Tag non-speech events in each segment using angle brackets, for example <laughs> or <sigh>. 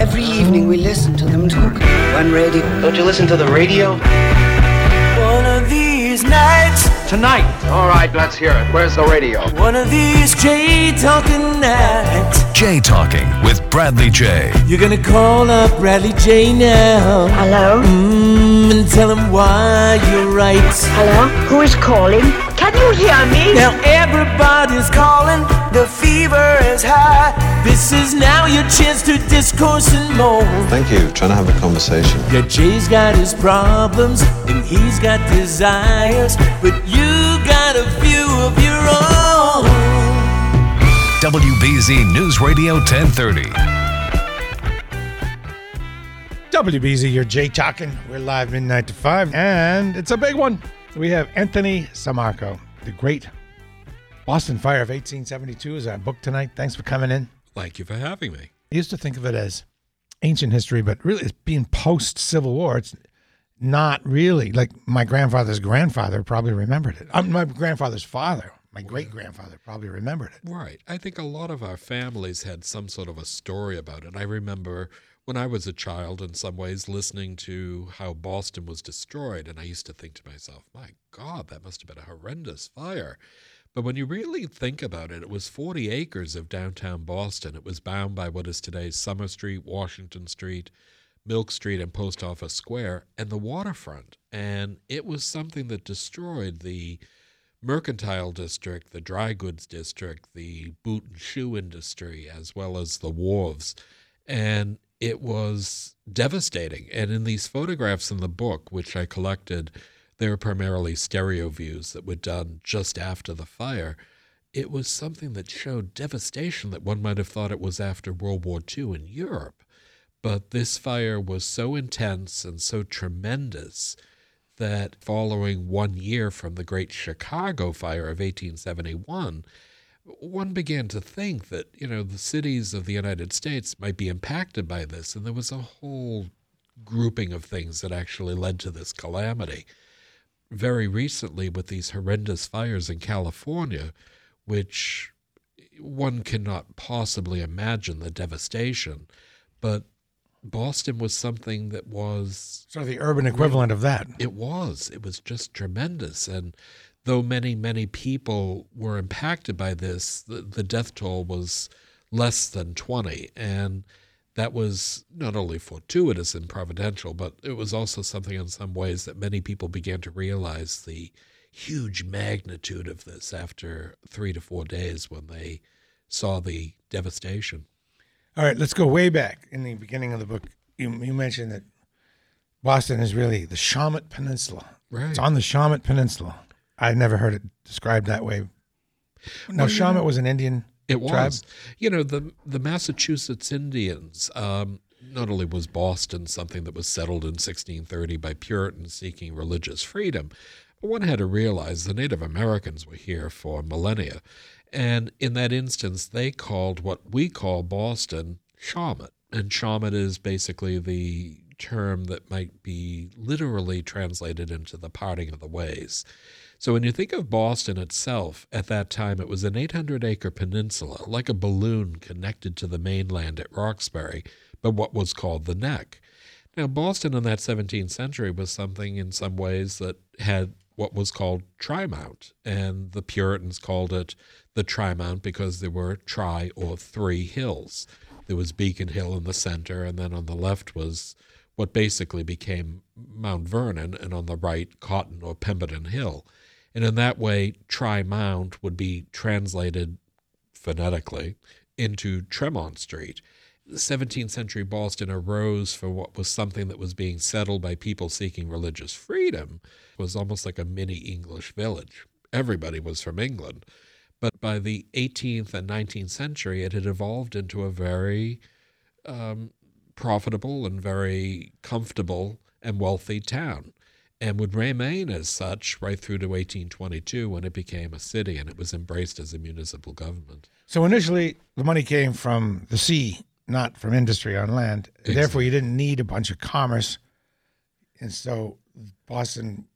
Every evening we listen to them talk. One radio. Don't you listen to the radio? One of these nights. Tonight. All right, let's hear it. Where's the radio? One of these J talking nights. Jay Talking with Bradley Jay. You're gonna call up Bradley Jay now. Hello? Mm. And tell him why you're right. Hello? Who is calling? Can you hear me? Now everybody's calling. The fever is high. This is now your chance to discourse and more. Thank you. Trying to have a conversation. Yeah, Jay's got his problems and he's got desires, but you got a few of your own. WBZ News Radio 1030. WBZ, your Jay talking. We're live midnight to five, and it's a big one. We have Anthony Sammarco, the great Boston Fire of 1872, is our book tonight. Thanks for coming in. Thank you for having me. I used to think of it as ancient history, but really it's being post Civil War. It's not really like my grandfather's grandfather probably remembered it. Um, my grandfather's father, my great grandfather, probably remembered it. Right. I think a lot of our families had some sort of a story about it. I remember when I was a child, in some ways, listening to how Boston was destroyed, and I used to think to myself, my God, that must have been a horrendous fire. But when you really think about it, it was 40 acres of downtown Boston. It was bound by what is today's Summer Street, Washington Street, Milk Street, and Post Office Square, and the waterfront. And it was something that destroyed the mercantile district, the dry goods district, the boot and shoe industry, as well as the wharves. And it was devastating. And in these photographs in the book, which I collected, they were primarily stereo views that were done just after the fire. It was something that showed devastation that one might have thought it was after World War II in Europe. But this fire was so intense and so tremendous that following one year from the Great Chicago Fire of 1871, one began to think that, you know, the cities of the United States might be impacted by this. And there was a whole grouping of things that actually led to this calamity. Very recently, with these horrendous fires in California, which one cannot possibly imagine the devastation, but Boston was something that was sort of the urban equivalent of that. It was. It was just tremendous. And though many, many people were impacted by this, the, the death toll was less than 20. And that was not only fortuitous and providential, but it was also something in some ways that many people began to realize the huge magnitude of this after three to four days when they saw the devastation. All right, let's go way back in the beginning of the book. You, you mentioned that Boston is really the Shawmut Peninsula. Right. It's on the Shawmut Peninsula. I've never heard it described that way. Now, Well, Shawmut know, was an Indian It tribe. was. You know, the the Massachusetts Indians, um, not only was Boston something that was settled in 1630 by Puritans seeking religious freedom, but one had to realize the Native Americans were here for millennia. And in that instance, they called what we call Boston Shawmut. And Shawmut is basically the term that might be literally translated into the parting of the ways. So when you think of Boston itself, at that time it was an 800 acre peninsula, like a balloon connected to the mainland at Roxbury, but what was called the Neck. Now, Boston in that 17th century was something in some ways that had what was called Trimount, and the Puritans called it the Trimount because there were tri or three hills. There was Beacon Hill in the center, and then on the left was what basically became Mount Vernon, and on the right, Cotton or Pemberton Hill. And in that way, Tri Mount would be translated phonetically into Tremont Street. The 17th century Boston arose for what was something that was being settled by people seeking religious freedom. It was almost like a mini English village. Everybody was from England. But by the 18th and 19th century, it had evolved into a very um, profitable and very comfortable and wealthy town and would remain as such right through to 1822 when it became a city and it was embraced as a municipal government. So initially, the money came from the sea, not from industry on land. Exactly. Therefore, you didn't need a bunch of commerce. And so, Boston,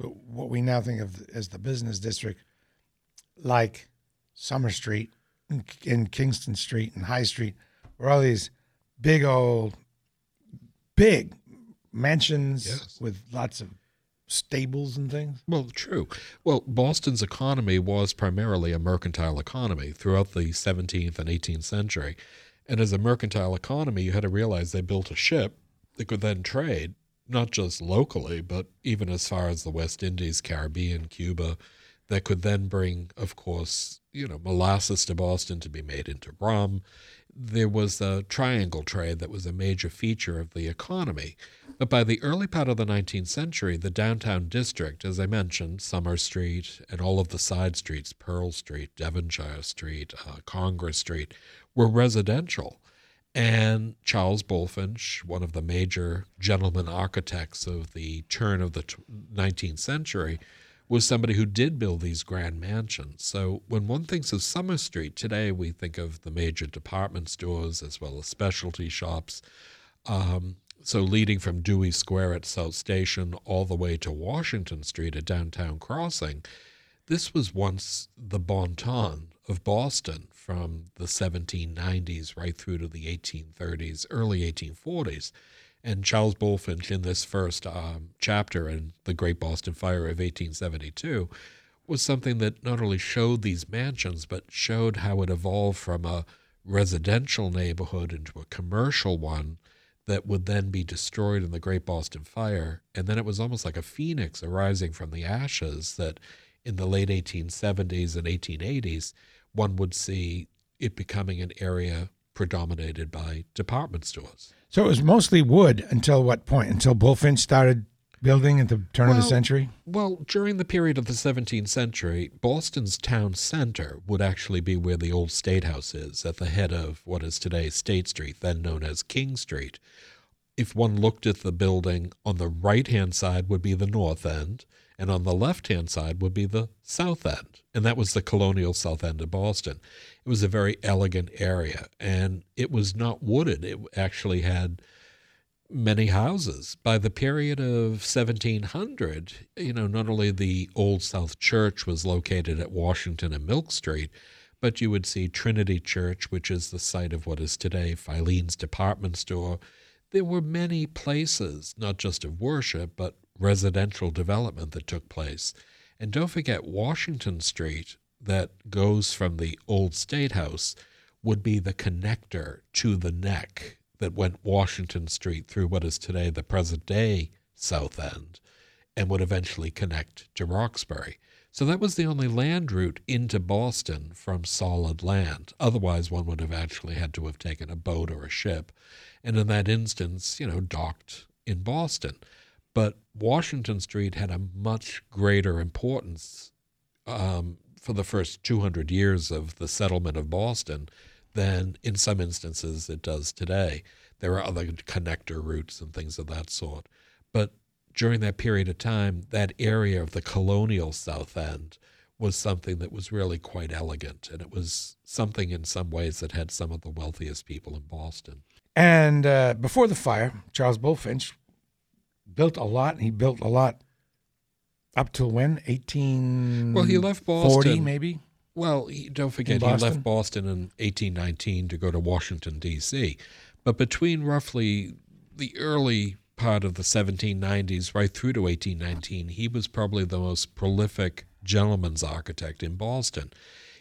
what we now think of as the business district, like Summer Street and Kingston Street and High Street, were all these big old, big mansions Yes. with lots of stables and things. Well, true. Well, Boston's economy was primarily a mercantile economy throughout the 17th and 18th century. And as a mercantile economy, you had to realize they built a ship that could then trade, not just locally, but even as far as the West Indies, Caribbean, Cuba, that could then bring, of course, you know, molasses to Boston to be made into rum. There was a triangle trade that was a major feature of the economy. But by the early part of the 19th century, the downtown district, as I mentioned, Summer Street and all of the side streets, Pearl Street, Devonshire Street, uh, Congress Street, were residential. And Charles Bulfinch, one of the major gentleman architects of the turn of the tw- 19th century, was somebody who did build these grand mansions. So when one thinks of Summer Street today, we think of the major department stores as well as specialty shops. Um, so leading from Dewey Square at South Station all the way to Washington Street at Downtown Crossing, this was once the bon ton of Boston from the 1790s right through to the 1830s, early 1840s. And Charles Bulfinch in this first um, chapter in The Great Boston Fire of 1872, was something that not only showed these mansions, but showed how it evolved from a residential neighborhood into a commercial one that would then be destroyed in the Great Boston Fire. And then it was almost like a phoenix arising from the ashes that in the late 1870s and 1880s, one would see it becoming an area predominated by department stores. So it was mostly wood until what point? Until Bulfinch started building at the turn of the century? Well, during the period of the 17th century, Boston's town center would actually be where the old State House is, at the head of what is today State Street, then known as King Street. If one looked at the building, on the right hand side would be the north end, and on the left hand side would be the south end. And that was the colonial south end of Boston. It was a very elegant area, and it was not wooded. It actually had many houses. By the period of 1700, you know, not only the Old South Church was located at Washington and Milk Street, but you would see Trinity Church, which is the site of what is today Filene's department store. There were many places, not just of worship, but residential development that took place. And don't forget, Washington Street, that goes from the old State House, would be the connector to the neck that went Washington Street through what is today the present day South End and would eventually connect to Roxbury. So that was the only land route into Boston from solid land. Otherwise, one would have actually had to have taken a boat or a ship. And in that instance, you know, docked in Boston. But Washington Street had a much greater importance um, for the first 200 years of the settlement of Boston than in some instances it does today. There are other connector routes and things of that sort. But during that period of time, that area of the colonial South End was something that was really quite elegant. And it was something in some ways that had some of the wealthiest people in Boston. And uh, before the fire, Charles Bulfinch built a lot. He built a lot up till when? 18. Well, he left Boston. 40, maybe? Well, he, don't forget, he left Boston in 1819 to go to Washington, D.C. But between roughly the early part of the 1790s right through to 1819, he was probably the most prolific gentleman's architect in Boston.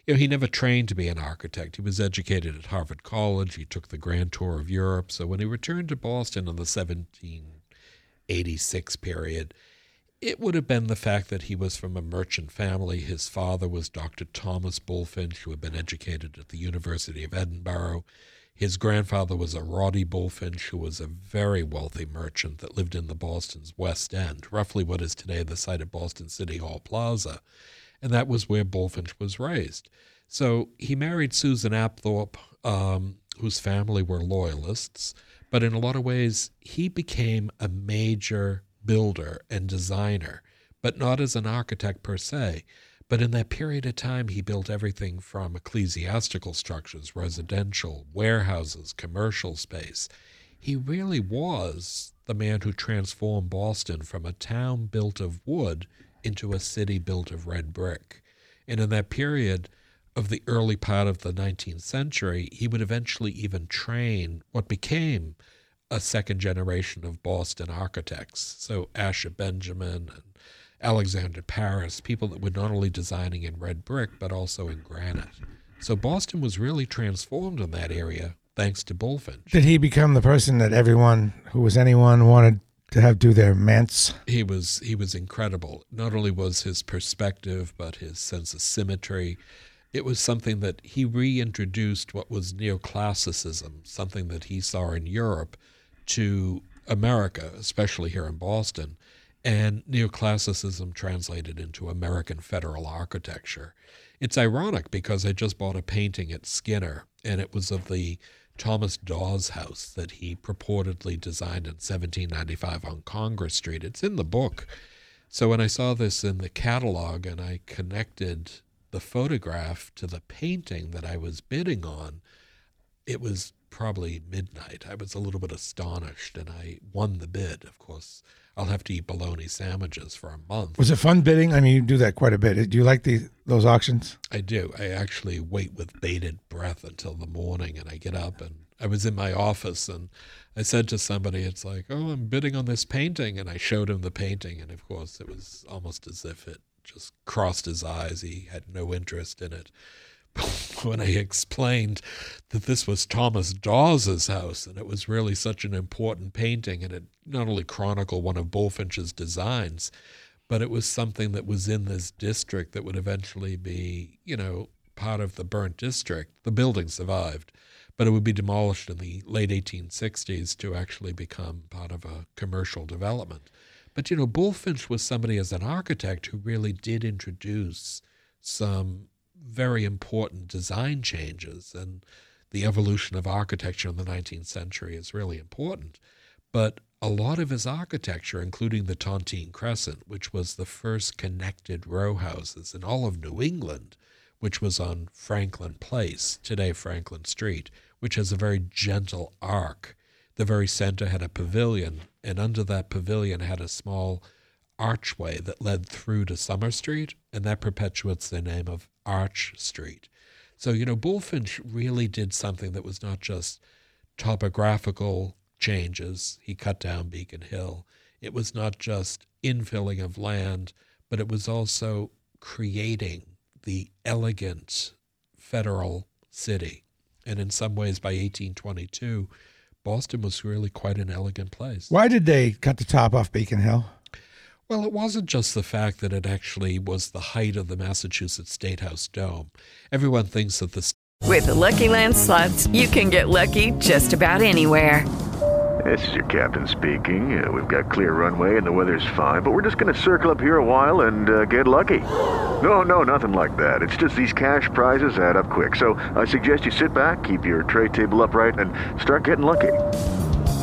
You know, he never trained to be an architect. He was educated at Harvard College. He took the grand tour of Europe. So when he returned to Boston in the 1786 period, it would have been the fact that he was from a merchant family. His father was Dr. Thomas Bulfinch, who had been educated at the University of Edinburgh. His grandfather was a Roddy Bulfinch, who was a very wealthy merchant that lived in the Boston's West End, roughly what is today the site of Boston City Hall Plaza. And that was where Bulfinch was raised. So he married Susan Apthorp um, whose family were loyalists, but in a lot of ways, he became a major builder and designer, but not as an architect per se. But in that period of time, he built everything from ecclesiastical structures, residential, warehouses, commercial space. He really was the man who transformed Boston from a town built of wood into a city built of red brick. And in that period of the early part of the 19th century, he would eventually even train what became a second generation of Boston architects. So Asher Benjamin and Alexander Parris, people that were not only designing in red brick, but also in granite. So Boston was really transformed in that area thanks to Bulfinch. Did he become the person that everyone who was anyone wanted to have do their manse? He was he was incredible. Not only was his perspective, but his sense of symmetry. It was something that he reintroduced what was neoclassicism, something that he saw in Europe, to America, especially here in Boston and neoclassicism translated into American federal architecture. It's ironic because I just bought a painting at Skinner, and it was of the Thomas Dawes house that he purportedly designed in 1795 on Congress Street. It's in the book. So when I saw this in the catalog and I connected the photograph to the painting that I was bidding on, it was probably midnight. I was a little bit astonished and I won the bid. Of course, I'll have to eat bologna sandwiches for a month. Was it fun bidding? I mean, you do that quite a bit. Do you like the those auctions? I do. I actually wait with bated breath until the morning and I get up and I was in my office and I said to somebody, it's like, oh, I'm bidding on this painting. And I showed him the painting. And of course, it was almost as if it just crossed his eyes. He had no interest in it. <laughs> when I explained that this was Thomas Dawes's house and it was really such an important painting and it not only chronicled one of Bulfinch's designs, but it was something that was in this district that would eventually be, you know, part of the burnt district. The building survived, but it would be demolished in the late 1860s to actually become part of a commercial development. But, you know, Bulfinch was somebody as an architect who really did introduce some very important design changes and the evolution of architecture in the 19th century is really important. But a lot of his architecture, including the Tontine Crescent, which was the first connected row houses in all of New England, which was on Franklin Place, today Franklin Street, which has a very gentle arc. The very center had a pavilion, and under that pavilion had a small archway that led through to Summer Street, and that perpetuates the name of Arch Street. So, you know, Bulfinch really did something that was not just topographical changes. He cut down Beacon Hill. It was not just infilling of land, but it was also creating the elegant federal city. And in some ways, by 1822, Boston was really quite an elegant place. Why did they cut the top off Beacon Hill? Well, it wasn't just the fact that it actually was the height of the Massachusetts State House Dome. Everyone thinks that the. With the Lucky Land slots, you can get lucky just about anywhere. This is your captain speaking. Uh, we've got clear runway and the weather's fine, but we're just going to circle up here a while and uh, get lucky. No, no, nothing like that. It's just these cash prizes add up quick. So I suggest you sit back, keep your tray table upright, and start getting lucky.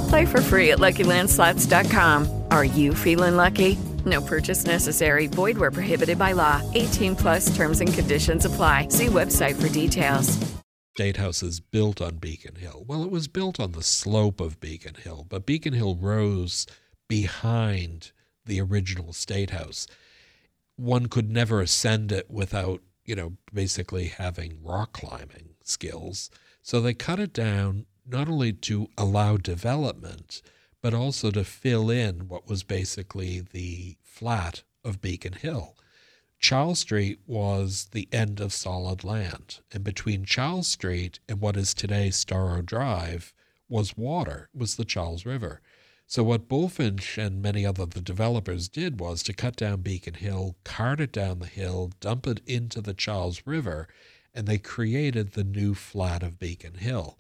Play for free at LuckyLandSlots.com. Are you feeling lucky? No purchase necessary. Void where prohibited by law. 18 plus terms and conditions apply. See website for details. State House is built on Beacon Hill. Well, it was built on the slope of Beacon Hill, but Beacon Hill rose behind the original State House. One could never ascend it without, you know, basically having rock climbing skills. So they cut it down not only to allow development, but also to fill in what was basically the flat of Beacon Hill. Charles Street was the end of solid land, and between Charles Street and what is today Storrow Drive was water, was the Charles River. So what Bulfinch and many other the developers did was to cut down Beacon Hill, cart it down the hill, dump it into the Charles River, and they created the new flat of Beacon Hill.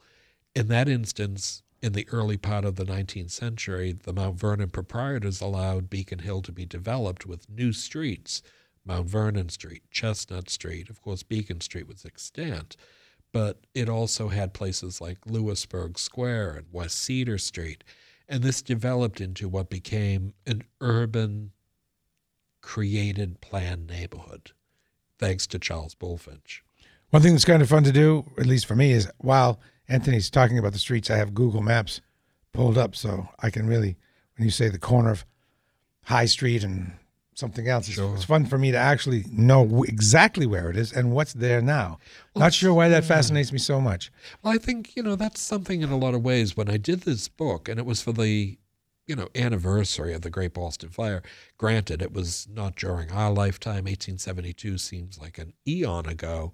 In that instance, in the early part of the 19th century, the Mount Vernon proprietors allowed Beacon Hill to be developed with new streets Mount Vernon Street, Chestnut Street, of course, Beacon Street was extant. but it also had places like Louisburg Square and West Cedar Street. And this developed into what became an urban, created, planned neighborhood, thanks to Charles Bulfinch. One thing that's kind of fun to do, at least for me, is while Anthony's talking about the streets, I have Google Maps pulled up so I can really, when you say the corner of High Street and something else, Sure. it's, it's fun for me to actually know w- exactly where it is and what's there now. Not sure why that fascinates me so much. Well, I think, you know, that's something in a lot of ways. When I did this book, and it was for the, you know, anniversary of the Great Boston Fire, granted, it was not during our lifetime. 1872 seems like an eon ago.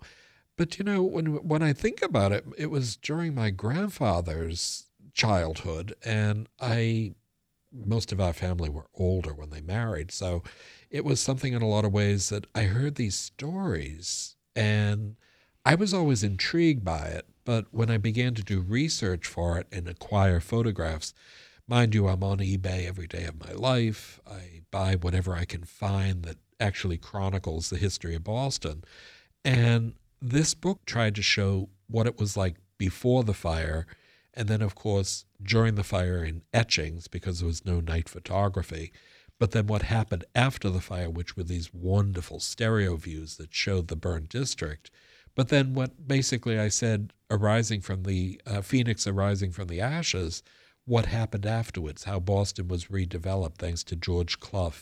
But, you know, when, when I think about it, it was during my grandfather's childhood, and I, most of our family were older when they married. So it was something in a lot of ways that I heard these stories and I was always intrigued by it, but when I began to do research for it and acquire photographs, mind you, I'm on eBay every day of my life. I buy whatever I can find that actually chronicles the history of Boston. And this book tried to show what it was like before the fire, and then, of course, during the fire in etchings, because there was no night photography. But then what happened after the fire, which were these wonderful stereo views that showed the burned district. But then what basically I said, arising from the uh, phoenix arising from the ashes, what happened afterwards, how Boston was redeveloped thanks to George Clough,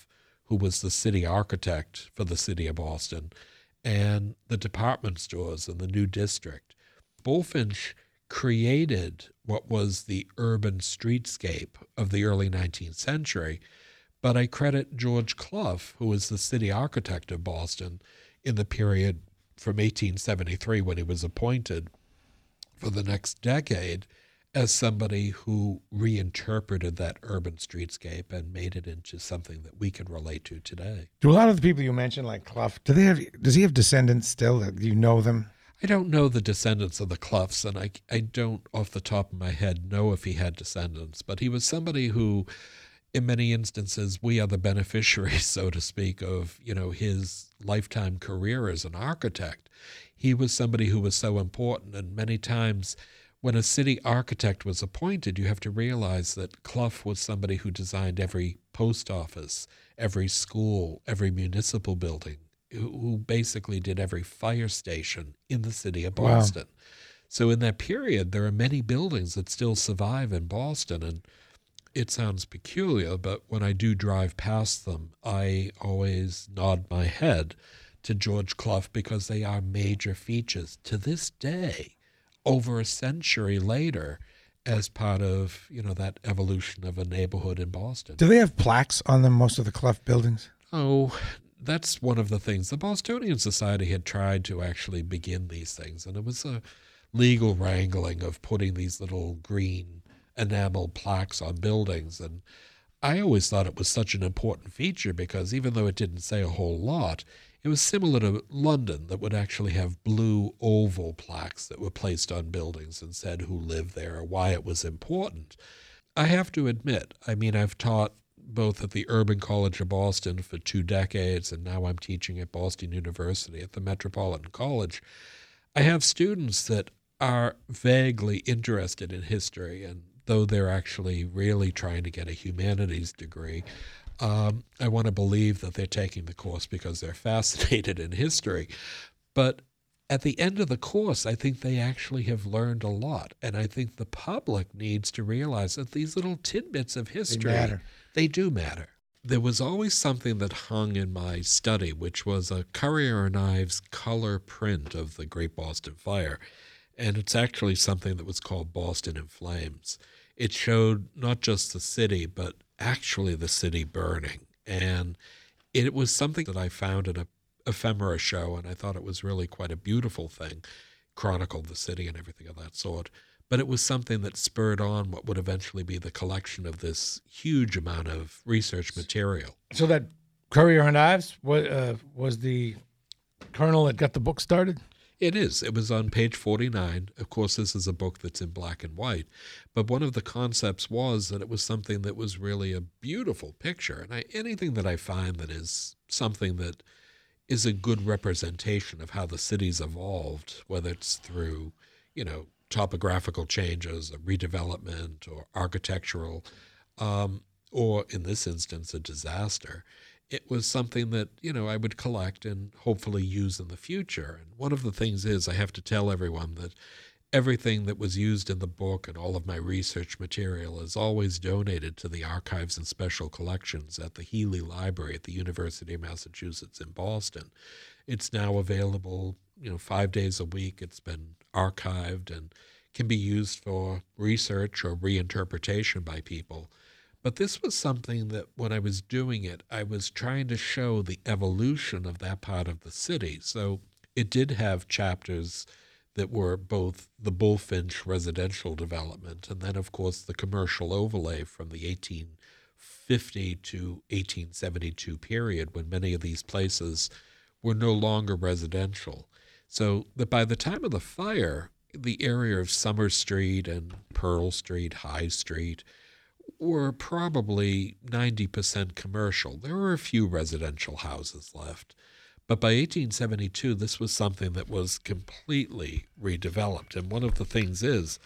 who was the city architect for the city of Boston, and the department stores and the new district. Bulfinch created what was the urban streetscape of the early 19th century. But I credit George Clough, who was the city architect of Boston in the period from 1873 when he was appointed for the next decade, as somebody who reinterpreted that urban streetscape and made it into something that we can relate to today. Do a lot of the people you mentioned, like Clough, do they have? Does he have descendants still? That you know them? I don't know the descendants of the Cloughs, and I, I don't, off the top of my head, know if he had descendants, but he was somebody who, in many instances, we are the beneficiaries, <laughs> so to speak, of you know his lifetime career as an architect. He was somebody who was so important, and many times when a city architect was appointed, you have to realize that Clough was somebody who designed every post office, every school, every municipal building, who basically did every fire station in the city of Wow. Boston. So in that period, there are many buildings that still survive in Boston, and it sounds peculiar, but when I do drive past them, I always nod my head to George Clough because they are major features to this day, over a century later, as part of you know that evolution of a neighborhood in Boston. Do they have plaques on them? Most of the Clough buildings. Oh, that's one of the things. The Bostonian Society had tried to actually begin these things, and it was a legal wrangling of putting these little green enamel plaques on buildings. And I always thought it was such an important feature because even though it didn't say a whole lot, it was similar to London that would actually have blue oval plaques that were placed on buildings and said who lived there or why it was important. I have to admit, I mean, I've taught both at the Urban College of Boston for two decades, and now I'm teaching at Boston University at the Metropolitan College. I have students that are vaguely interested in history, and though they're actually really trying to get a humanities degree, um, I want to believe that they're taking the course because they're fascinated in history. But at the end of the course, I think they actually have learned a lot. And I think the public needs to realize that these little tidbits of history, matter. they do matter. There was always something that hung in my study, which was a Currier and Ives color print of the Great Boston Fire. And it's actually something that was called Boston in Flames. It showed not just the city, but actually the city burning. And it was something that I found in a ephemera show, and I thought it was really quite a beautiful thing, chronicled the city and everything of that sort. But it was something that spurred on what would eventually be the collection of this huge amount of research material. So that Currier and Ives was, uh, was the colonel that got the book started. It is. It was on page 49. Of course, this is a book that's in black and white. But one of the concepts was that it was something that was really a beautiful picture. And I, anything that I find that is something that is a good representation of how the city's evolved, whether it's through you know, topographical changes, a redevelopment, or architectural, um, or in this instance, a disaster. It was something that, you know, I would collect and hopefully use in the future. And one of the things is I have to tell everyone that everything that was used in the book and all of my research material is always donated to the archives and special collections at the Healey Library at the University of Massachusetts in Boston. It's now available, you know, five days a week. It's been archived and can be used for research or reinterpretation by people. But this was something that when I was doing it, I was trying to show the evolution of that part of the city. So it did have chapters that were both the Bulfinch residential development and then, of course, the commercial overlay from the 1850 to 1872 period when many of these places were no longer residential. So that by the time of the fire, the area of Summer Street and Pearl Street, High Street, were probably 90% commercial. There were a few residential houses left. But by 1872, this was something that was completely redeveloped. And one of the things is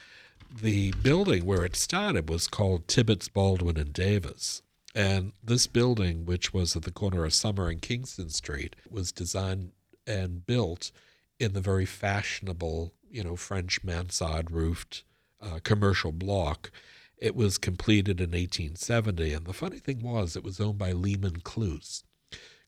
the building where it started was called Tibbets, Baldwin, and Davis. And this building, which was at the corner of Summer and Kingston Street, was designed and built in the very fashionable, you know, French mansard roofed uh, commercial block. It was completed in 1870. And the funny thing was, it was owned by Lehman Klus.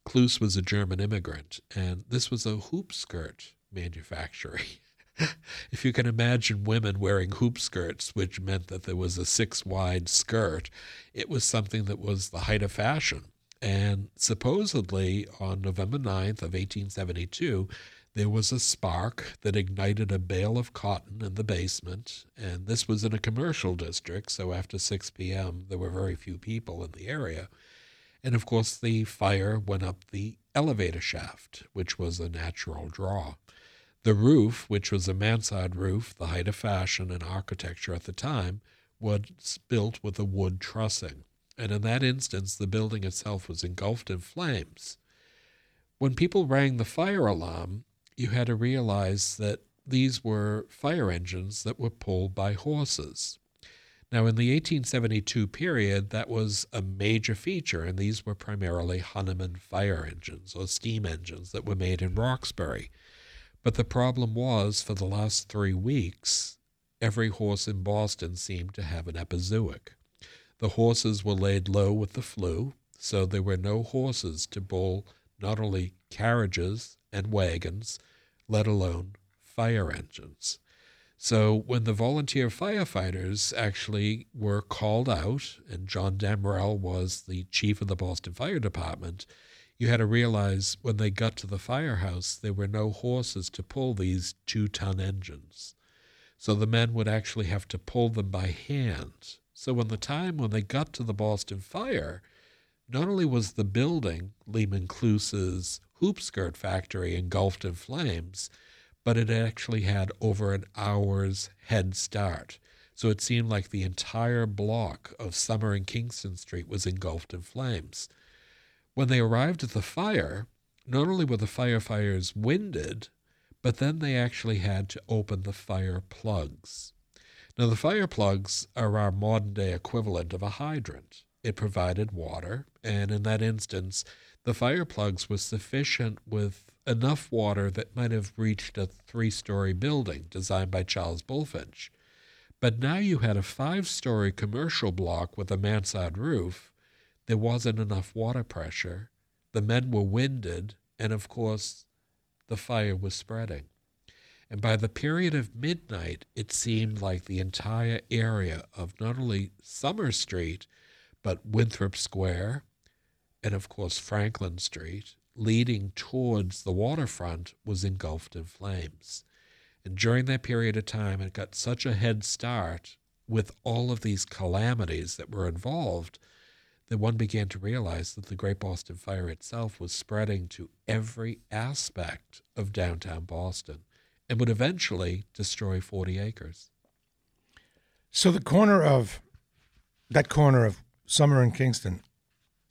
Klus was a German immigrant, and this was a hoop skirt manufactory. <laughs> if you can imagine women wearing hoop skirts, which meant that there was a six wide skirt, it was something that was the height of fashion. And supposedly on November 9th of 1872, there was a spark that ignited a bale of cotton in the basement. And this was in a commercial district, so after 6 p.m., there were very few people in the area. And of course, the fire went up the elevator shaft, which was a natural draw. The roof, which was a mansard roof, the height of fashion and architecture at the time, was built with a wood trussing. And in that instance, the building itself was engulfed in flames. When people rang the fire alarm, you had to realize that these were fire engines that were pulled by horses. Now, in the 1872 period, that was a major feature, and these were primarily Hunneman fire engines or steam engines that were made in Roxbury. But the problem was, for the last three weeks, every horse in Boston seemed to have an epizootic. The horses were laid low with the flu, so there were no horses to pull not only carriages and wagons, let alone fire engines. So when the volunteer firefighters actually were called out, and John Damrell was the chief of the Boston Fire Department, you had to realize when they got to the firehouse, there were no horses to pull these two ton engines. So the men would actually have to pull them by hand. So when the time when they got to the Boston fire, not only was the building, Lehman Klus's hoop skirt factory, engulfed in flames, but it actually had over an hour's head start. So it seemed like the entire block of Summer and Kingston Street was engulfed in flames. When they arrived at the fire, not only were the firefighters winded, but then they actually had to open the fire plugs. Now, the fire plugs are our modern day equivalent of a hydrant. It provided water, and in that instance, the fire plugs was sufficient with enough water that might have reached a three story building designed by Charles Bulfinch. But now you had a five story commercial block with a mansard roof. There wasn't enough water pressure. The men were winded, and of course, the fire was spreading. And by the period of midnight, it seemed like the entire area of not only Summer Street, but Winthrop Square, and of course Franklin Street, leading towards the waterfront was engulfed in flames. And during that period of time, it got such a head start with all of these calamities that were involved that one began to realize that the Great Boston Fire itself was spreading to every aspect of downtown Boston and would eventually destroy 40 acres. So the corner of that corner of Summer and Kingston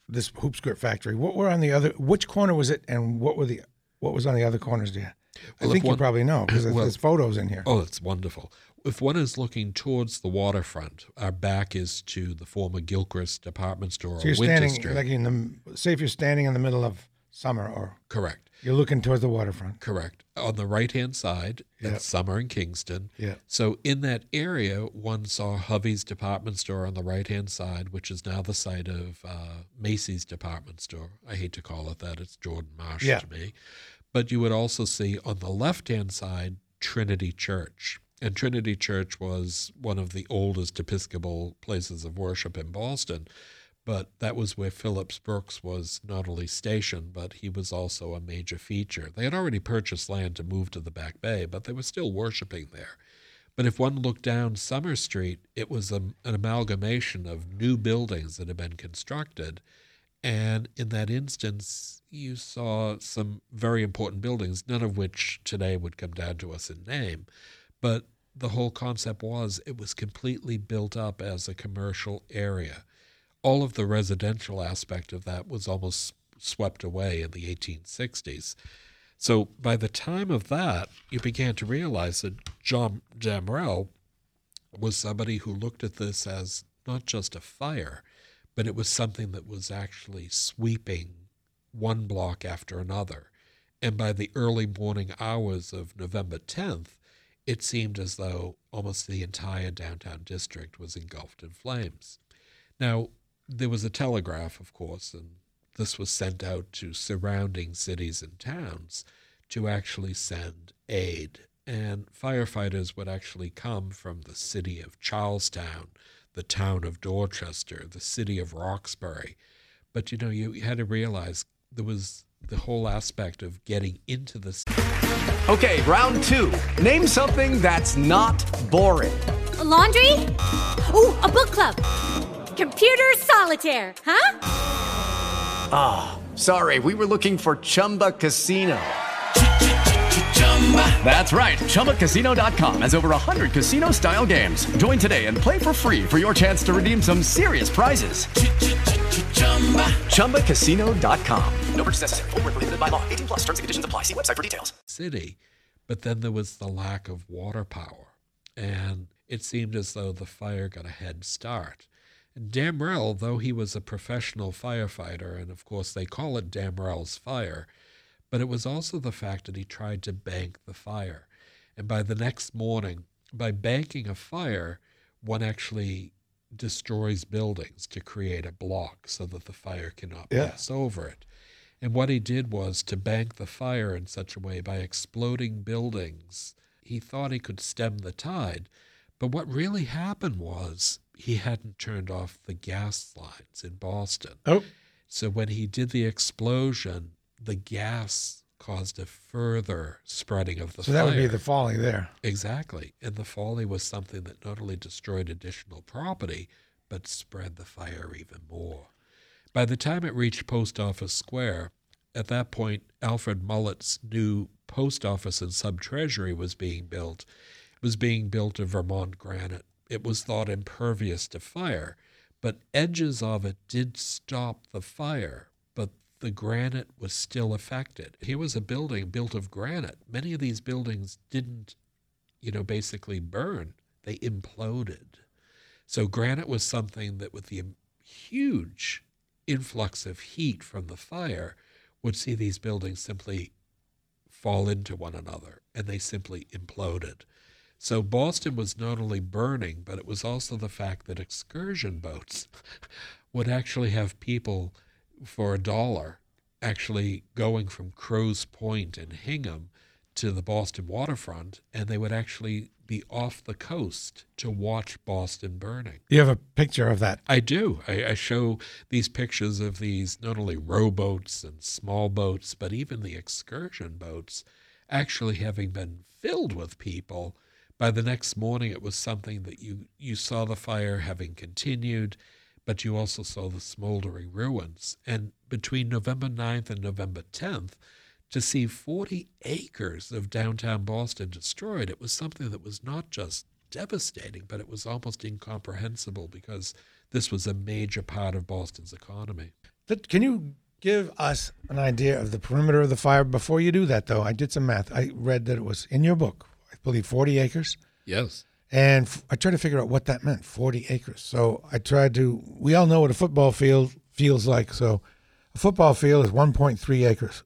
this hoop skirt factory. What were on the other? Which corner was it, and what were the what was on the other corners? Do you Well, I think you probably know because well- there's photos in here. Oh, it's wonderful. If one is looking towards the waterfront, our back is to the former Gilchrist department store so you're standing Street. like in the say if you're standing in the middle of summer or Correct. you're looking towards the waterfront. Correct. On the right hand side, that's Summer and Kingston. Yeah. So in that area, one saw Hovey's department store on the right hand side, which is now the site of uh, Macy's department store. I hate to call it that; it's Jordan Marsh Yeah. to me. But you would also see on the left hand side Trinity Church. And Trinity Church was one of the oldest Episcopal places of worship in Boston. But that was where Phillips Brooks was not only stationed, but he was also a major feature. They had already purchased land to move to the Back Bay, but they were still worshiping there. But if one looked down Summer Street, it was a, an amalgamation of new buildings that had been constructed. And in that instance, you saw some very important buildings, none of which today would come down to us in name. But the whole concept was it was completely built up as a commercial area. All of the residential aspect of that was almost swept away in the 1860s. So by the time of that, you began to realize that John Damrell was somebody who looked at this as not just a fire, but it was something that was actually sweeping one block after another. And by the early morning hours of November 10th, it seemed as though almost the entire downtown district was engulfed in flames. Now, there was a telegraph, of course, and this was sent out to surrounding cities and towns to actually send aid. And firefighters would actually come from the city of Charlestown, the town of Dorchester, the city of Roxbury. But you know, you, you had to realize there was the whole aspect of getting into the Okay, round two. Name something that's not boring. A laundry? Ooh, a book club. Computer solitaire, huh? Ah, sorry, we were looking for Chumba Casino. That's right. ChumbaCasino.com has over 100 casino style games. Join today and play for free for your chance to redeem some serious prizes. ChumbaCasino.com. No purchase necessary. Void where prohibited by law. 18 plus terms and conditions apply. See website for details. city, but then there was the lack of water power, and it seemed as though the fire got a head start. Damrell, though he was a professional firefighter, and of course they call it Damrell's fire, but it was also the fact that he tried to bank the fire. And by the next morning, by banking a fire, one actually destroys buildings to create a block so that the fire cannot Yeah. pass over it. And what he did was to bank the fire in such a way by exploding buildings. He thought he could stem the tide. But what really happened was he hadn't turned off the gas lines in Boston. Oh. So when he did the explosion, the gas caused a further spreading of the So fire. that would be the folly there. Exactly. And the folly was something that not only destroyed additional property, but spread the fire even more. By the time it reached Post Office Square, at that point, Alfred Mullett's new post office and sub treasury was being built. It was being built of Vermont granite. It was thought impervious to fire, but edges of it did stop the fire, but the granite was still affected. Here was a building built of granite. Many of these buildings didn't, you know, basically burn, they imploded. So granite was something that, with the huge influx of heat from the fire, would see these buildings simply fall into one another and they simply imploded. So Boston was not only burning, but it was also the fact that excursion boats <laughs> would actually have people for a dollar actually going from Crow's Point and Hingham to the Boston waterfront, and they would actually be off the coast to watch Boston burning. You have a picture of that. I do. I, I show these pictures of these not only rowboats and small boats, but even the excursion boats actually having been filled with people. By the next morning, it was something that you, you saw the fire having continued, but you also saw the smoldering ruins. And between November 9th and November 10th, to see 40 acres of downtown Boston destroyed, it was something that was not just devastating, but it was almost incomprehensible because this was a major part of Boston's economy. Can you give us an idea of the perimeter of the fire. Before you do that, though, I did some math. I read that it was in your book, believe, 40 acres. Yes. And f- I tried to figure out what that meant 40 acres. So I tried to, we all know what a football field feels like. So a football field is 1.3 acres.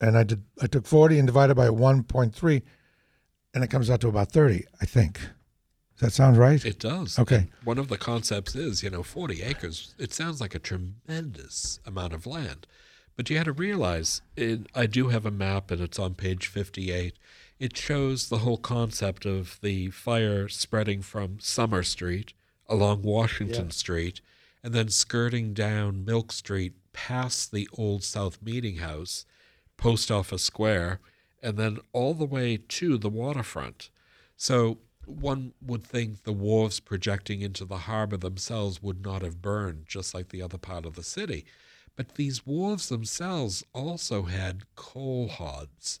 And I did, I took 40 and divided by 1.3, and it comes out to about 30, I think. Does that sound right? It does. Okay. And one of the concepts is, you know, 40 acres, it sounds like a tremendous amount of land. But you had to realize, it, I do have a map and it's on page 58. It shows the whole concept of the fire spreading from Summer Street along Washington Yeah. Street and then skirting down Milk Street past the old South Meeting House, Post Office Square, and then all the way to the waterfront. So one would think the wharves projecting into the harbor themselves would not have burned, just like the other part of the city. But these wharves themselves also had coal hods.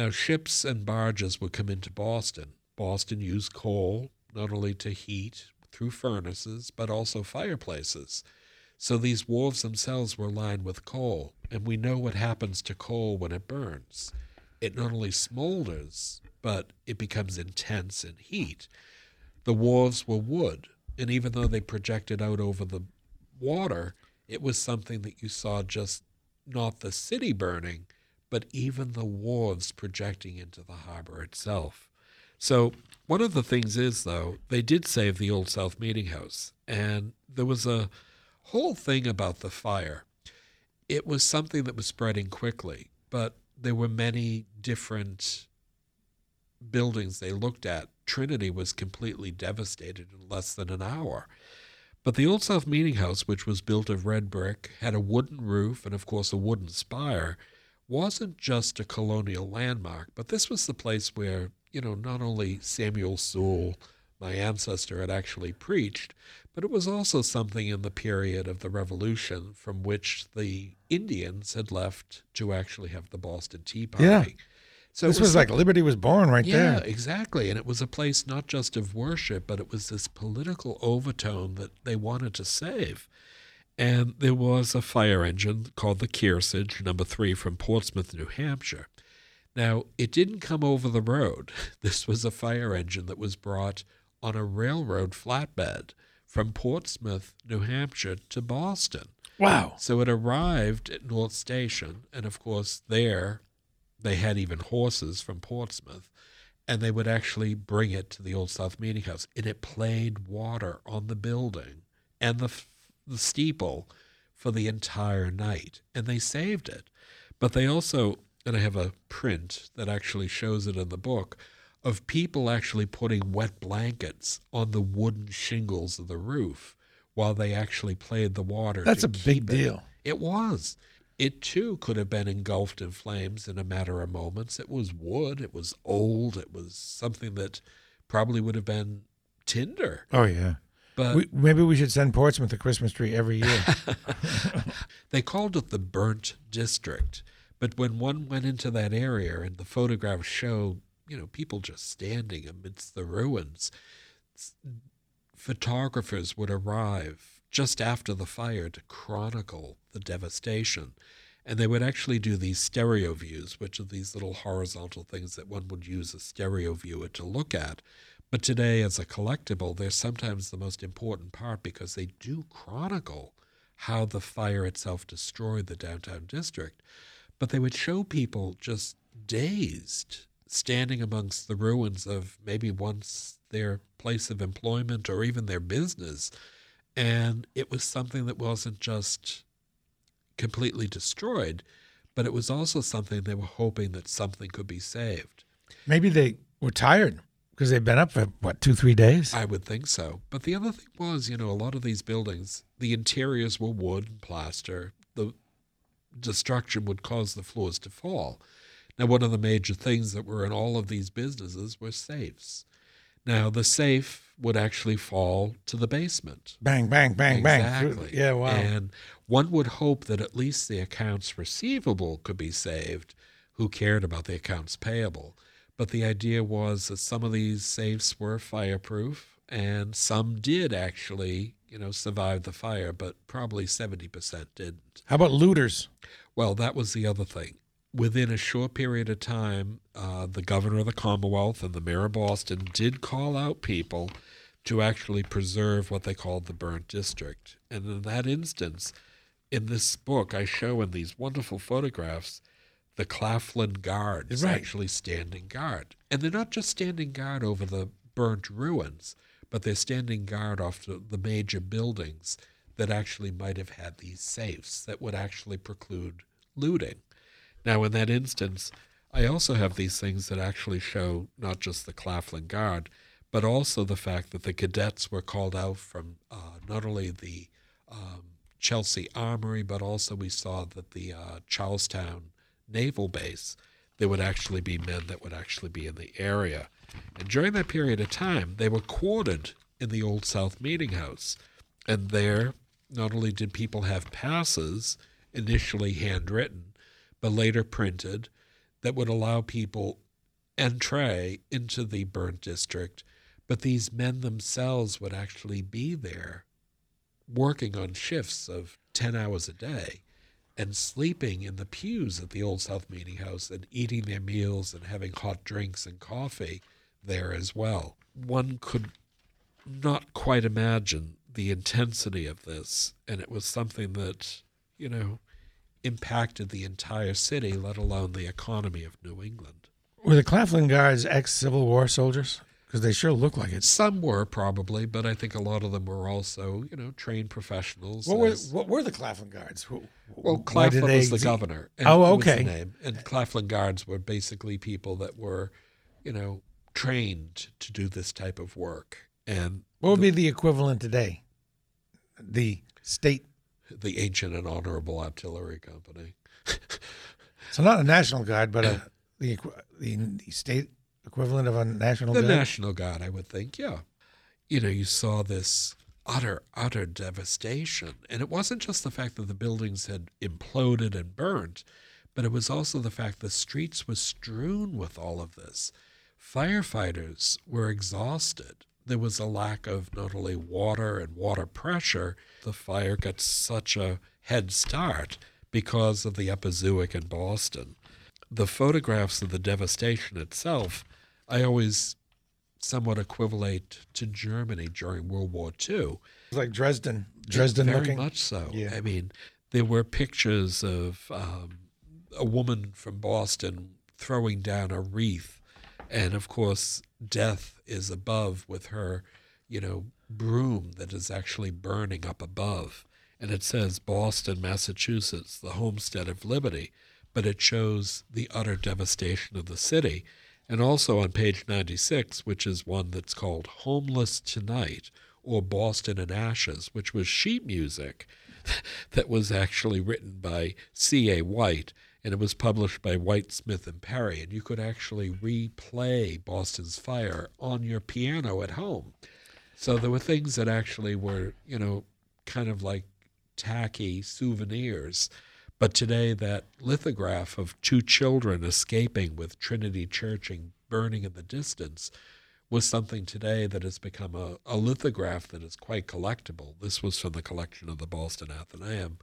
Now, ships and barges would come into Boston. Boston used coal not only to heat through furnaces, but also fireplaces. So these wharves themselves were lined with coal, and we know what happens to coal when it burns. It not only smolders, but it becomes intense in heat. The wharves were wood, and even though they projected out over the water, it was something that you saw just not the city burning, but even the wharves projecting into the harbor itself. So, one of the things is, though, they did save the Old South Meeting House, and there was a whole thing about the fire. It was something that was spreading quickly, but there were many different buildings they looked at. Trinity was completely devastated in less than an hour. But the Old South Meeting House, which was built of red brick, had a wooden roof and, of course, a wooden spire, wasn't just a colonial landmark, but this was the place where, you know, not only Samuel Sewall, my ancestor, had actually preached, but it was also something in the period of the Revolution from which the Indians had left to actually have the Boston Tea Party. Yeah. So this it was, like Liberty was born right yeah, there. Yeah, exactly. And it was a place not just of worship, but it was this political overtone that they wanted to save. And there was a fire engine called the Kearsarge, number three, from Portsmouth, New Hampshire. Now, it didn't come over the road. <laughs> This was a fire engine that was brought on a railroad flatbed from Portsmouth, New Hampshire to Boston. Wow. So it arrived at North Station, and of course, there they had even horses from Portsmouth, and they would actually bring it to the Old South Meeting House, and it played water on the building and the the steeple for the entire night, and they saved it. But they also, and I have a print that actually shows it in the book, of people actually putting wet blankets on the wooden shingles of the roof while they actually played the water. That's a big keep it. deal. It was. It too could have been engulfed in flames in a matter of moments. It was wood. It was old. It was something that probably would have been tinder. Oh, yeah. But we, maybe we should send Portsmouth a Christmas tree every year. <laughs> they called it the burnt district. But when one went into that area and the photographs show, you know, people just standing amidst the ruins, photographers would arrive just after the fire to chronicle the devastation. And they would actually do these stereo views, which are these little horizontal things that one would use a stereo viewer to look at. But today, as a collectible, they're sometimes the most important part because they do chronicle how the fire itself destroyed the downtown district. But they would show people just dazed, standing amongst the ruins of maybe once their place of employment or even their business. And it was something that wasn't just completely destroyed, but it was also something they were hoping that something could be saved. maybe they were tired because they've been up for, what, two, three days? I would think so. But the other thing was, you know, a lot of these buildings, the interiors were wood and plaster. The destruction would cause the floors to fall. Now, one of the major things that were in all of these businesses were safes. Now, the safe would actually fall to the basement. Bang, bang, bang, bang. Exactly. Yeah, wow. And one would hope that at least the accounts receivable could be saved. Who cared about the accounts payable? But the idea was that some of these safes were fireproof, and some did actually you know, survived the fire, but probably 70% didn't. How about looters? Well, that was the other thing. Within a short period of time, uh, the governor of the Commonwealth and the mayor of Boston did call out people to actually preserve what they called the burnt district. And in that instance, in this book, I show in these wonderful photographs the Claflin Guards Right. actually standing guard. And they're not just standing guard over the burnt ruins, but they're standing guard off the, the major buildings that actually might have had these safes that would actually preclude looting. Now, in that instance, I also have these things that actually show not just the Claflin Guard, but also the fact that the cadets were called out from uh, not only the um, Chelsea Armory, but also we saw that the uh, Charlestown Naval Base, there would actually be men that would actually be in the area. And during that period of time, they were quartered in the Old South Meeting House. And there, not only did people have passes, initially handwritten, but later printed, that would allow people entree into the burnt district. But these men themselves would actually be there working on shifts of 10 hours a day and sleeping in the pews at the Old South Meeting House and eating their meals and having hot drinks and coffee there as well. One could not quite imagine the intensity of this, and it was something that, you know, impacted the entire city, let alone the economy of New England. Were the Claflin Guards ex Civil War soldiers? Because they sure look like it. Some were probably, but I think a lot of them were also, you know, trained professionals. What were as- what were the Claflin Guards? Who, Well, Claflin was the exi- governor. oh, was the okay. name. And Claflin Guards were basically people that were, you know, trained to do this type of work. And What would be the equivalent today? The state. the Ancient and Honorable Artillery Company. <laughs> So not a national guard, but a the, the state equivalent of a national the guard. National Guard, I would think, yeah. You know, you saw this utter, utter devastation. And it wasn't just the fact that the buildings had imploded and burnt, but it was also the fact the streets were strewn with all of this. Firefighters were exhausted. There was a lack of not only water and water pressure, the fire got such a head start because of the Epizootic in Boston. The photographs of the devastation itself, I always somewhat equivalent to Germany during World War II. It's like Dresden. Dresden Very looking. much so. Yeah. I mean, there were pictures of um, a woman from Boston throwing down a wreath, and of course, death is above with her, you know, broom that is actually burning up above. And it says Boston, Massachusetts, the homestead of liberty, but it shows the utter devastation of the city. And also on page 96, which is one that's called Homeless Tonight or Boston in Ashes, which was sheet music <laughs> that was actually written by C.A. White and it was published by White, Smith, and Perry. And you could actually replay Boston's Fire on your piano at home. So there were things that actually were, you know, kind of like tacky souvenirs. But today, that lithograph of two children escaping with Trinity Church burning in the distance was something today that has become a, a lithograph that is quite collectible. This was from the collection of the Boston Athenaeum.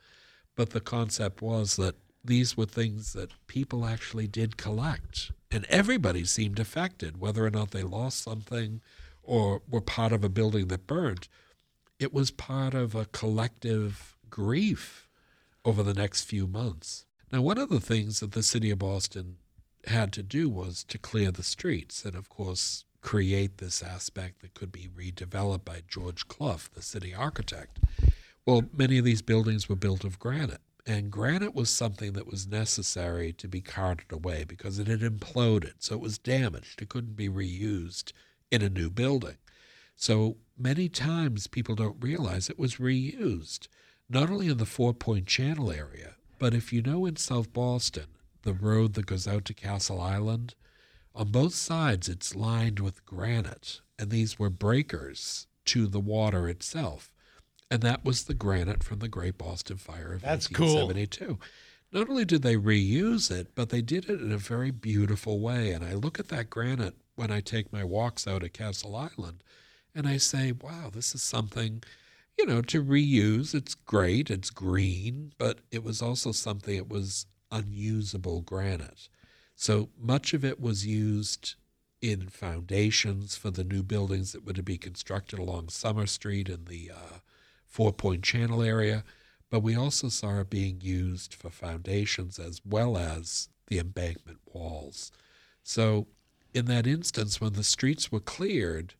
But the concept was that these were things that people actually did collect. And everybody seemed affected, whether or not they lost something or were part of a building that burned. It was part of a collective grief over the next few months. Now, one of the things that the city of Boston had to do was to clear the streets and, of course, create this aspect that could be redeveloped by George Clough, the city architect. Well, many of these buildings were built of granite, and granite was something that was necessary to be carted away because it had imploded, so it was damaged. It couldn't be reused in a new building. So many times people don't realize it was reused, not only in the Fort Point Channel area, but if you know in South Boston, the road that goes out to Castle Island, on both sides it's lined with granite, and these were breakers to the water itself. And that was the granite from the Great Boston Fire of That's cool. 1872. Not only did they reuse it, but they did it in a very beautiful way. And I look at that granite when I take my walks out at Castle Island, and I say, wow, this is something, you know, to reuse. It's great, it's green, but it was also something it was unusable granite. So much of it was used in foundations for the new buildings that were to be constructed along Summer Street in the uh, Fort Point Channel area. But we also saw it being used for foundations as well as the embankment walls. So, in that instance, when the streets were cleared,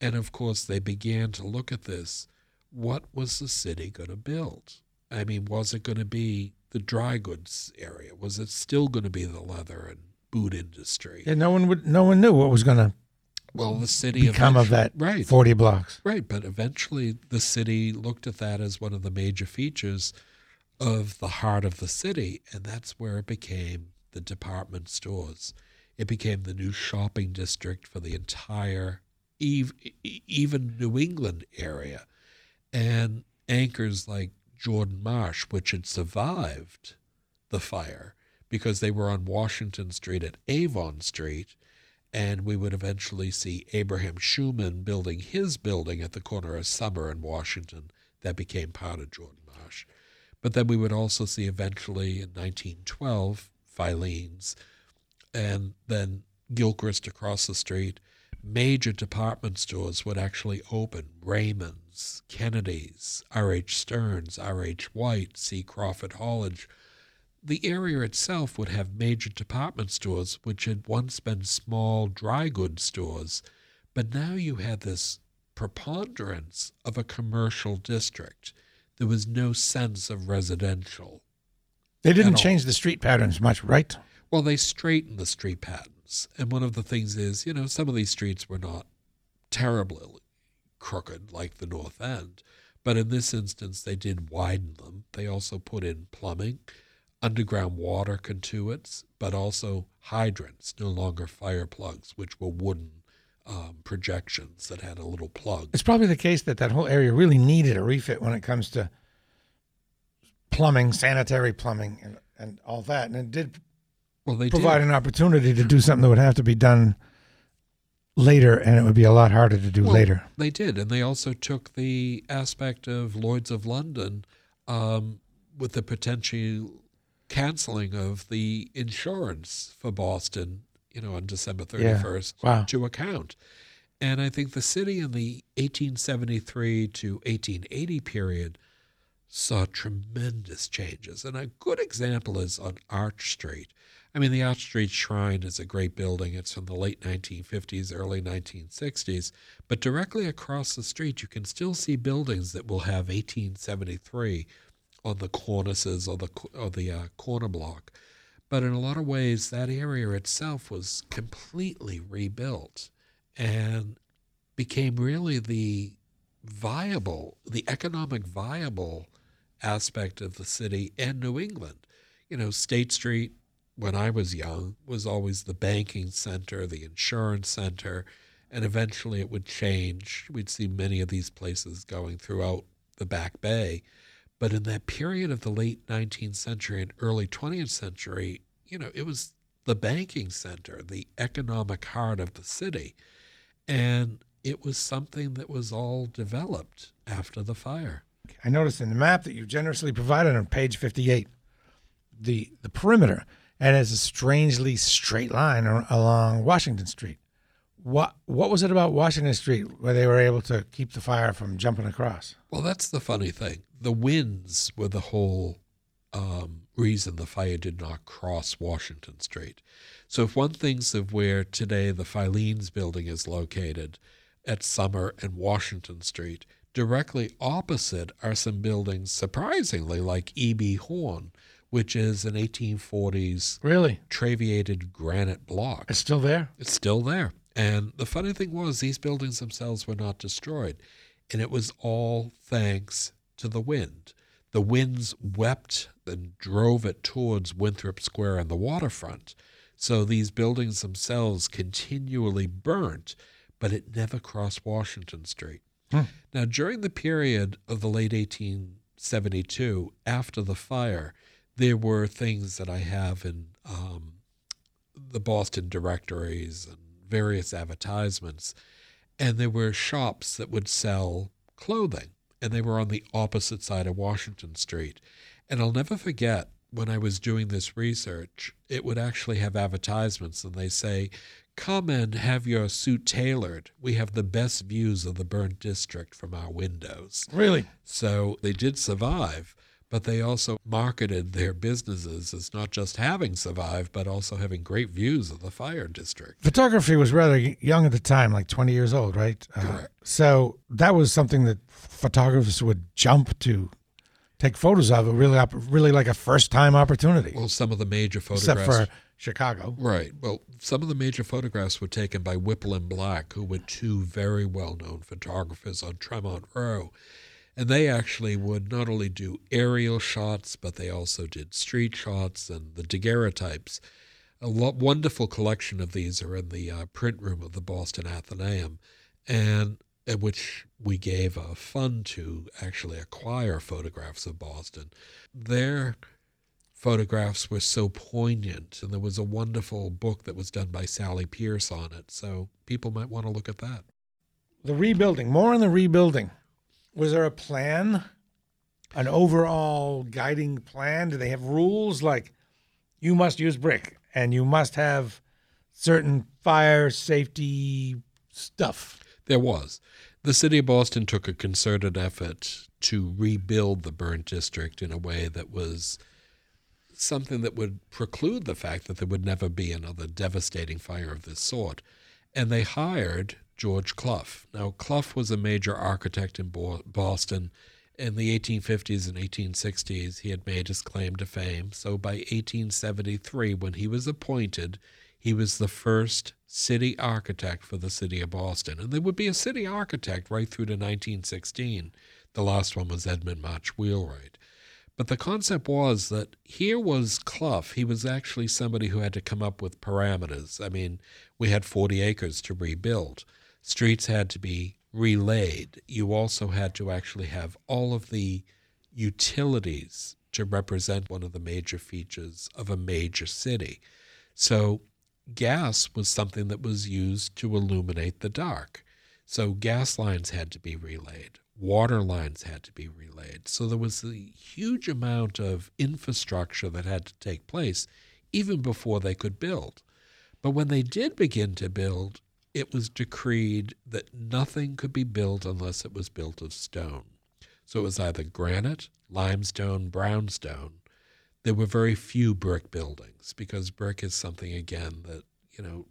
and of course they began to look at this, what was the city going to build? I mean, was it going to be the dry goods area? Was it still going to be the leather and boot industry? Yeah, no one would. No one knew what was going to. Well, the city become of that right. forty blocks. Right, but eventually the city looked at that as one of the major features of the heart of the city, and that's where it became the department stores. It became the new shopping district for the entire, even New England area, and anchors like Jordan Marsh, which had survived the fire because they were on Washington Street at Avon Street. And we would eventually see Abraham Shuman building his building at the corner of Summer and Washington that became part of Jordan Marsh. But then we would also see eventually in 1912 Filene's and then Gilchrist across the street. Major department stores would actually open Kennedy's, R.H. Stearns, R.H. White, C. Crawford Hollidge the area itself would have major department stores, which had once been small dry goods stores, but now you had this preponderance of a commercial district. There was no sense of residential. They didn't change the street patterns much, right? Well, they straightened the street patterns. And one of the things is, you know, some of these streets were not terribly crooked like the North End. But in this instance, they did widen them. They also put in plumbing underground water conduits, but also hydrants, no longer fire plugs, which were wooden um, projections that had a little plug. It's probably the case that that whole area really needed a refit when it comes to plumbing, sanitary plumbing, and, and all that. And it did well, they provide did. an opportunity to do something that would have to be done later, and it would be a lot harder to do well, later. They did. And they also took the aspect of Lloyd's of London um, with the potential canceling of the insurance for Boston, you know, on December 31st yeah. wow. to account. And I think the city in the 1873 to 1880 period saw tremendous changes. And a good example is on Arch Street. I mean, the Arch Street Shrine is a great building. It's from the late 1950s, early 1960s. But directly across the street, you can still see buildings that will have 1873 on the cornices or the or the uh, corner block. But in a lot of ways, that area itself was completely rebuilt and became really the viable, the economic viable aspect of the city and New England. You know, State Street, when I was young, was always the banking center, the insurance center, and eventually it would change. We'd see many of these places going throughout the Back Bay. But in that period of the late 19th century and early 20th century, you know, it was the banking center, the economic heart of the city. And it was something that was all developed after the fire. I noticed in the map that you generously provided on page 58, the, the perimeter, and it's a strangely straight line along Washington Street. What what was it about Washington Street where they were able to keep the fire from jumping across? Well, that's the funny thing. The winds were the whole um, reason the fire did not cross Washington Street. So, if one thinks of where today the Filene's building is located at Summer and Washington Street, directly opposite are some buildings, surprisingly, like E.B. Horn, which is an 1840s really trabeated granite block. It's still there. It's still there. And the funny thing was, these buildings themselves were not destroyed. And it was all thanks to the wind. The winds wept and drove it towards Winthrop Square and the waterfront. So these buildings themselves continually burnt, but it never crossed Washington Street. Hmm. Now, during the period of the late 1872, after the fire, there were things that I have in um, the Boston directories and various advertisements, and there were shops that would sell clothing. and they were on the opposite side of Washington Street. And I'll never forget when I was doing this research, it would actually have advertisements, and they say, Come and have your suit tailored. We have the best views of the burnt district from our windows. Really? So they did survive, but they also marketed their businesses as not just having survived, but also having great views of the fire district. Photography was rather young at the time, like 20 years old, right? Uh, so that was something that photographers would jump to take photos of. It really, really like a first time opportunity. Well, some of the major photographs. Except for Chicago. Right. Well, some of the major photographs were taken by Whipple and Black, who were two very well known photographers on Tremont Row. And they actually would not only do aerial shots, but they also did street shots and the daguerreotypes. A lo- wonderful collection of these are in the uh, print room of the Boston Athenaeum, and at which we gave a fund to actually acquire photographs of Boston. Their photographs were so poignant, and there was a wonderful book that was done by Sally Pierce on it. So people might want to look at that. The rebuilding, more on the rebuilding. Was there a plan, an overall guiding plan? Do they have rules like you must use brick and you must have certain fire safety stuff? There was. The city of Boston took a concerted effort to rebuild the burnt district in a way that was something that would preclude the fact that there would never be another devastating fire of this sort. And they hired George Clough. Now, Clough was a major architect in Bo- Boston. In the 1850s and 1860s, he had made his claim to fame. So by 1873, when he was appointed, he was the first city architect for the city of Boston. And there would be a city architect right through to 1916. The last one was Edmund March Wheelwright. But the concept was that here was Clough. He was actually somebody who had to come up with parameters. I mean, we had 40 acres to rebuild. Streets had to be relayed. You also had to actually have all of the utilities to represent one of the major features of a major city. So, gas was something that was used to illuminate the dark. So, gas lines had to be relayed, water lines had to be relayed. So, there was a huge amount of infrastructure that had to take place even before they could build. But when they did begin to build, it was decreed that nothing could be built unless it was built of stone. So it was either granite, limestone, brownstone. There were very few brick buildings because brick is something, again, that, you know,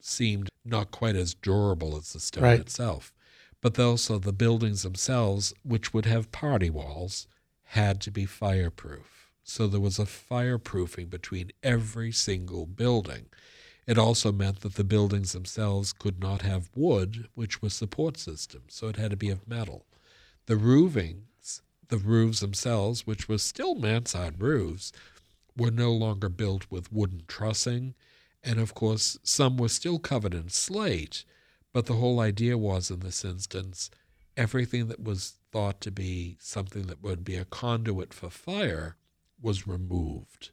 seemed not quite as durable as the stone Right. itself. But also the buildings themselves, which would have party walls, had to be fireproof. So there was a fireproofing between every single building. It also meant that the buildings themselves could not have wood, which was support systems, so it had to be of metal. The roofings, the roofs themselves, which were still mansard roofs, were no longer built with wooden trussing, and of course, some were still covered in slate. But the whole idea was, in this instance, everything that was thought to be something that would be a conduit for fire was removed.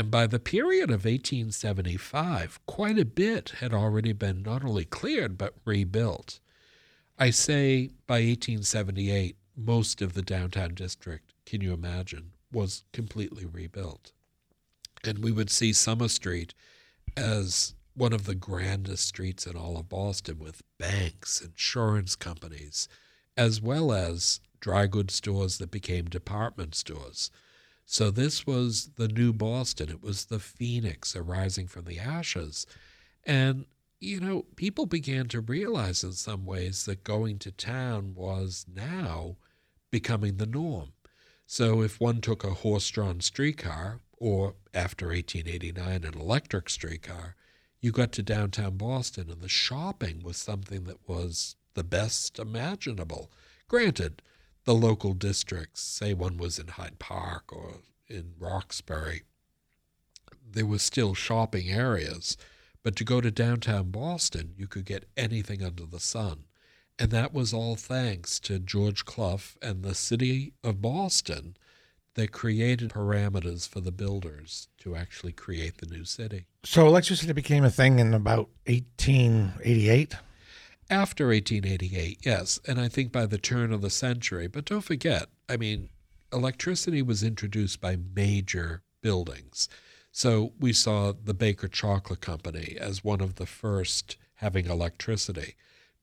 And by the period of 1875, quite a bit had already been not only cleared but rebuilt. I say by 1878, most of the downtown district, can you imagine, was completely rebuilt. And we would see Summer Street as one of the grandest streets in all of Boston with banks, insurance companies, as well as dry goods stores that became department stores. So this was the new Boston. It was the phoenix arising from the ashes. And, you know, people began to realize in some ways that going to town was now becoming the norm. So if one took a horse drawn streetcar, or after 1889, an electric streetcar, you got to downtown Boston, and the shopping was something that was the best imaginable. Granted, the local districts, say one was in Hyde Park or in Roxbury, there were still shopping areas. But to go to downtown Boston, you could get anything under the sun. And that was all thanks to George Clough and the city of Boston that created parameters for the builders to actually create the new city. So electricity became a thing in about 1888. After 1888, yes. And I think by the turn of the century. But don't forget, I mean, electricity was introduced by major buildings. So we saw the Baker Chocolate Company as one of the first having electricity.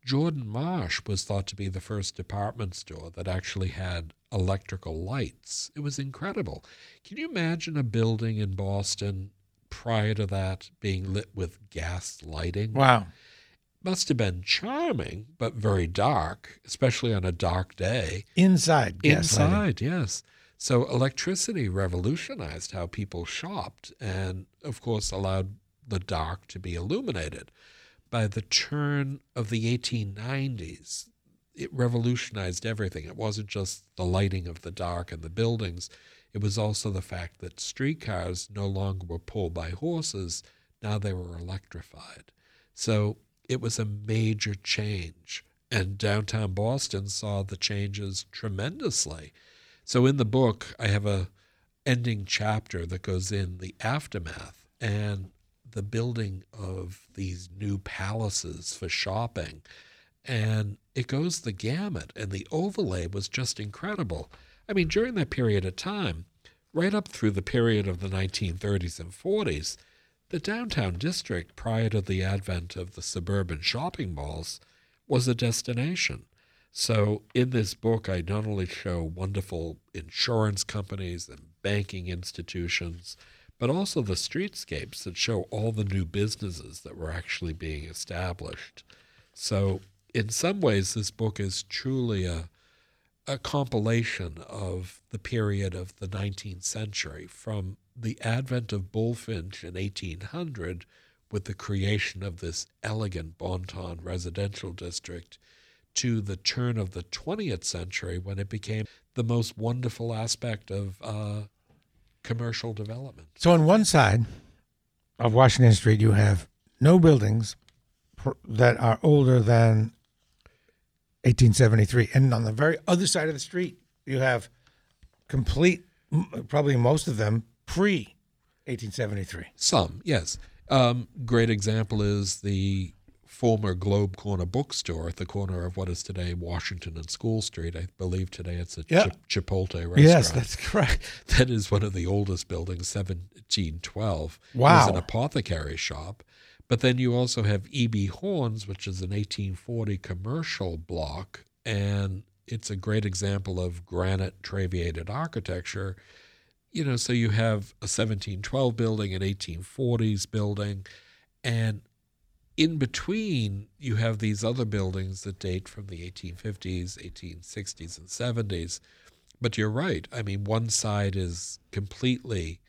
Jordan Marsh was thought to be the first department store that actually had electrical lights. It was incredible. Can you imagine a building in Boston prior to that being lit with gas lighting? Wow. Must have been charming, but very dark, especially on a dark day. Inside. Inside, yes. So electricity revolutionized how people shopped and, of course, allowed the dark to be illuminated. By the turn of the 1890s, it revolutionized everything. It wasn't just the lighting of the dark and the buildings, it was also the fact that streetcars no longer were pulled by horses, now they were electrified. So it was a major change. And downtown Boston saw the changes tremendously. So in the book, I have a ending chapter that goes in the aftermath and the building of these new palaces for shopping. And it goes the gamut, and the overlay was just incredible. I mean, during that period of time, right up through the period of the 1930s and 40s, the downtown district, prior to the advent of the suburban shopping malls, was a destination. So, in this book, I not only show wonderful insurance companies and banking institutions, but also the streetscapes that show all the new businesses that were actually being established. So, in some ways, this book is truly a, a compilation of the period of the 19th century from the advent of Bulfinch in 1800 with the creation of this elegant Bon Ton residential district to the turn of the 20th century when it became the most wonderful aspect of uh, commercial development. So on one side of Washington Street, you have no buildings that are older than 1873, and on the very other side of the street, you have complete, probably most of them pre 1873. Some, yes. Um, great example is the former Globe Corner bookstore at the corner of what is today Washington and School Street. I believe today it's a Yeah. Chip- Chipotle restaurant. Yes, that's correct. <laughs> That is one of the oldest buildings, 1712. It was an apothecary shop. But then you also have E.B. Horns, which is an 1840 commercial block, and it's a great example of granite trabeated architecture. You know, so you have a 1712 building, an 1840s building, and in between, you have these other buildings that date from the 1850s, 1860s, and 70s. But you're right. I mean, one side is completely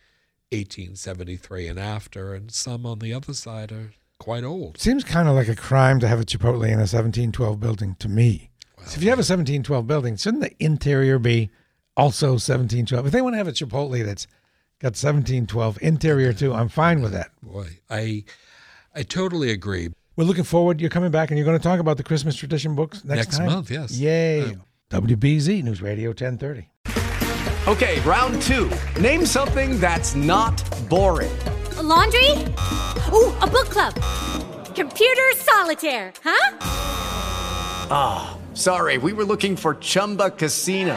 1873 and after, and some on the other side are quite old. Seems kind of like a crime to have a Chipotle in a 1712 building to me. so if you have a 1712 building, shouldn't the interior be also 1712? If they want to have a Chipotle that's got 1712 interior too, I'm fine with that. Boy, I I totally agree. We're looking forward. You're coming back and you're going to talk about the Christmas tradition books next, Next time? month, yes. Yay. Um, WBZ News Radio 1030. Okay, round two. Name something that's not boring. A laundry? Ooh, a book club. Computer solitaire, huh? Ah, sorry, we were looking for Chumba Casino.